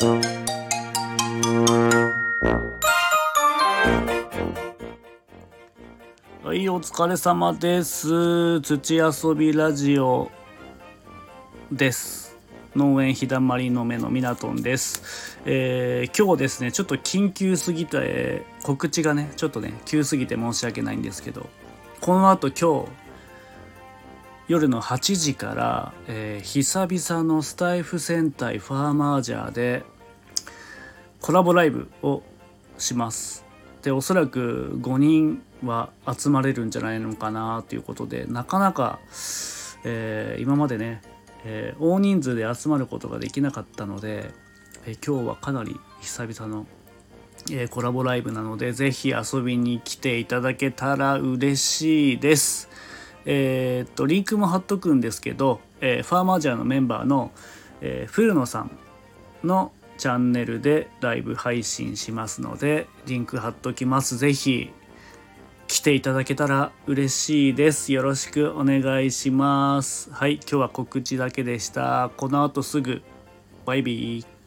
はいお疲れ様です。土遊びラジオです。農園ひだまりの目のミナトンです、えー今日ですねちょっと緊急すぎて告知がねちょっとね急すぎて申し訳ないんですけどこの後今日夜の8時から、えー久々のスタイフ戦隊ファーマージャーでコラボライブをしますでおそらく5人は集まれるんじゃないのかなということでなかなか、えー今までね、えー大人数で集まることができなかったので、えー今日はかなり久々の、えコラボライブなのでぜひ遊びに来ていただけたら嬉しいです。えーっとリンクも貼っとくんですけど、えーファーマージャーのメンバーの、えー古野さんのチャンネルでライブ配信しますのでリンク貼っときます。ぜひ来ていただけたら嬉しいです。よろしくお願いします。はい今日は告知だけでした。この後すぐバイビー。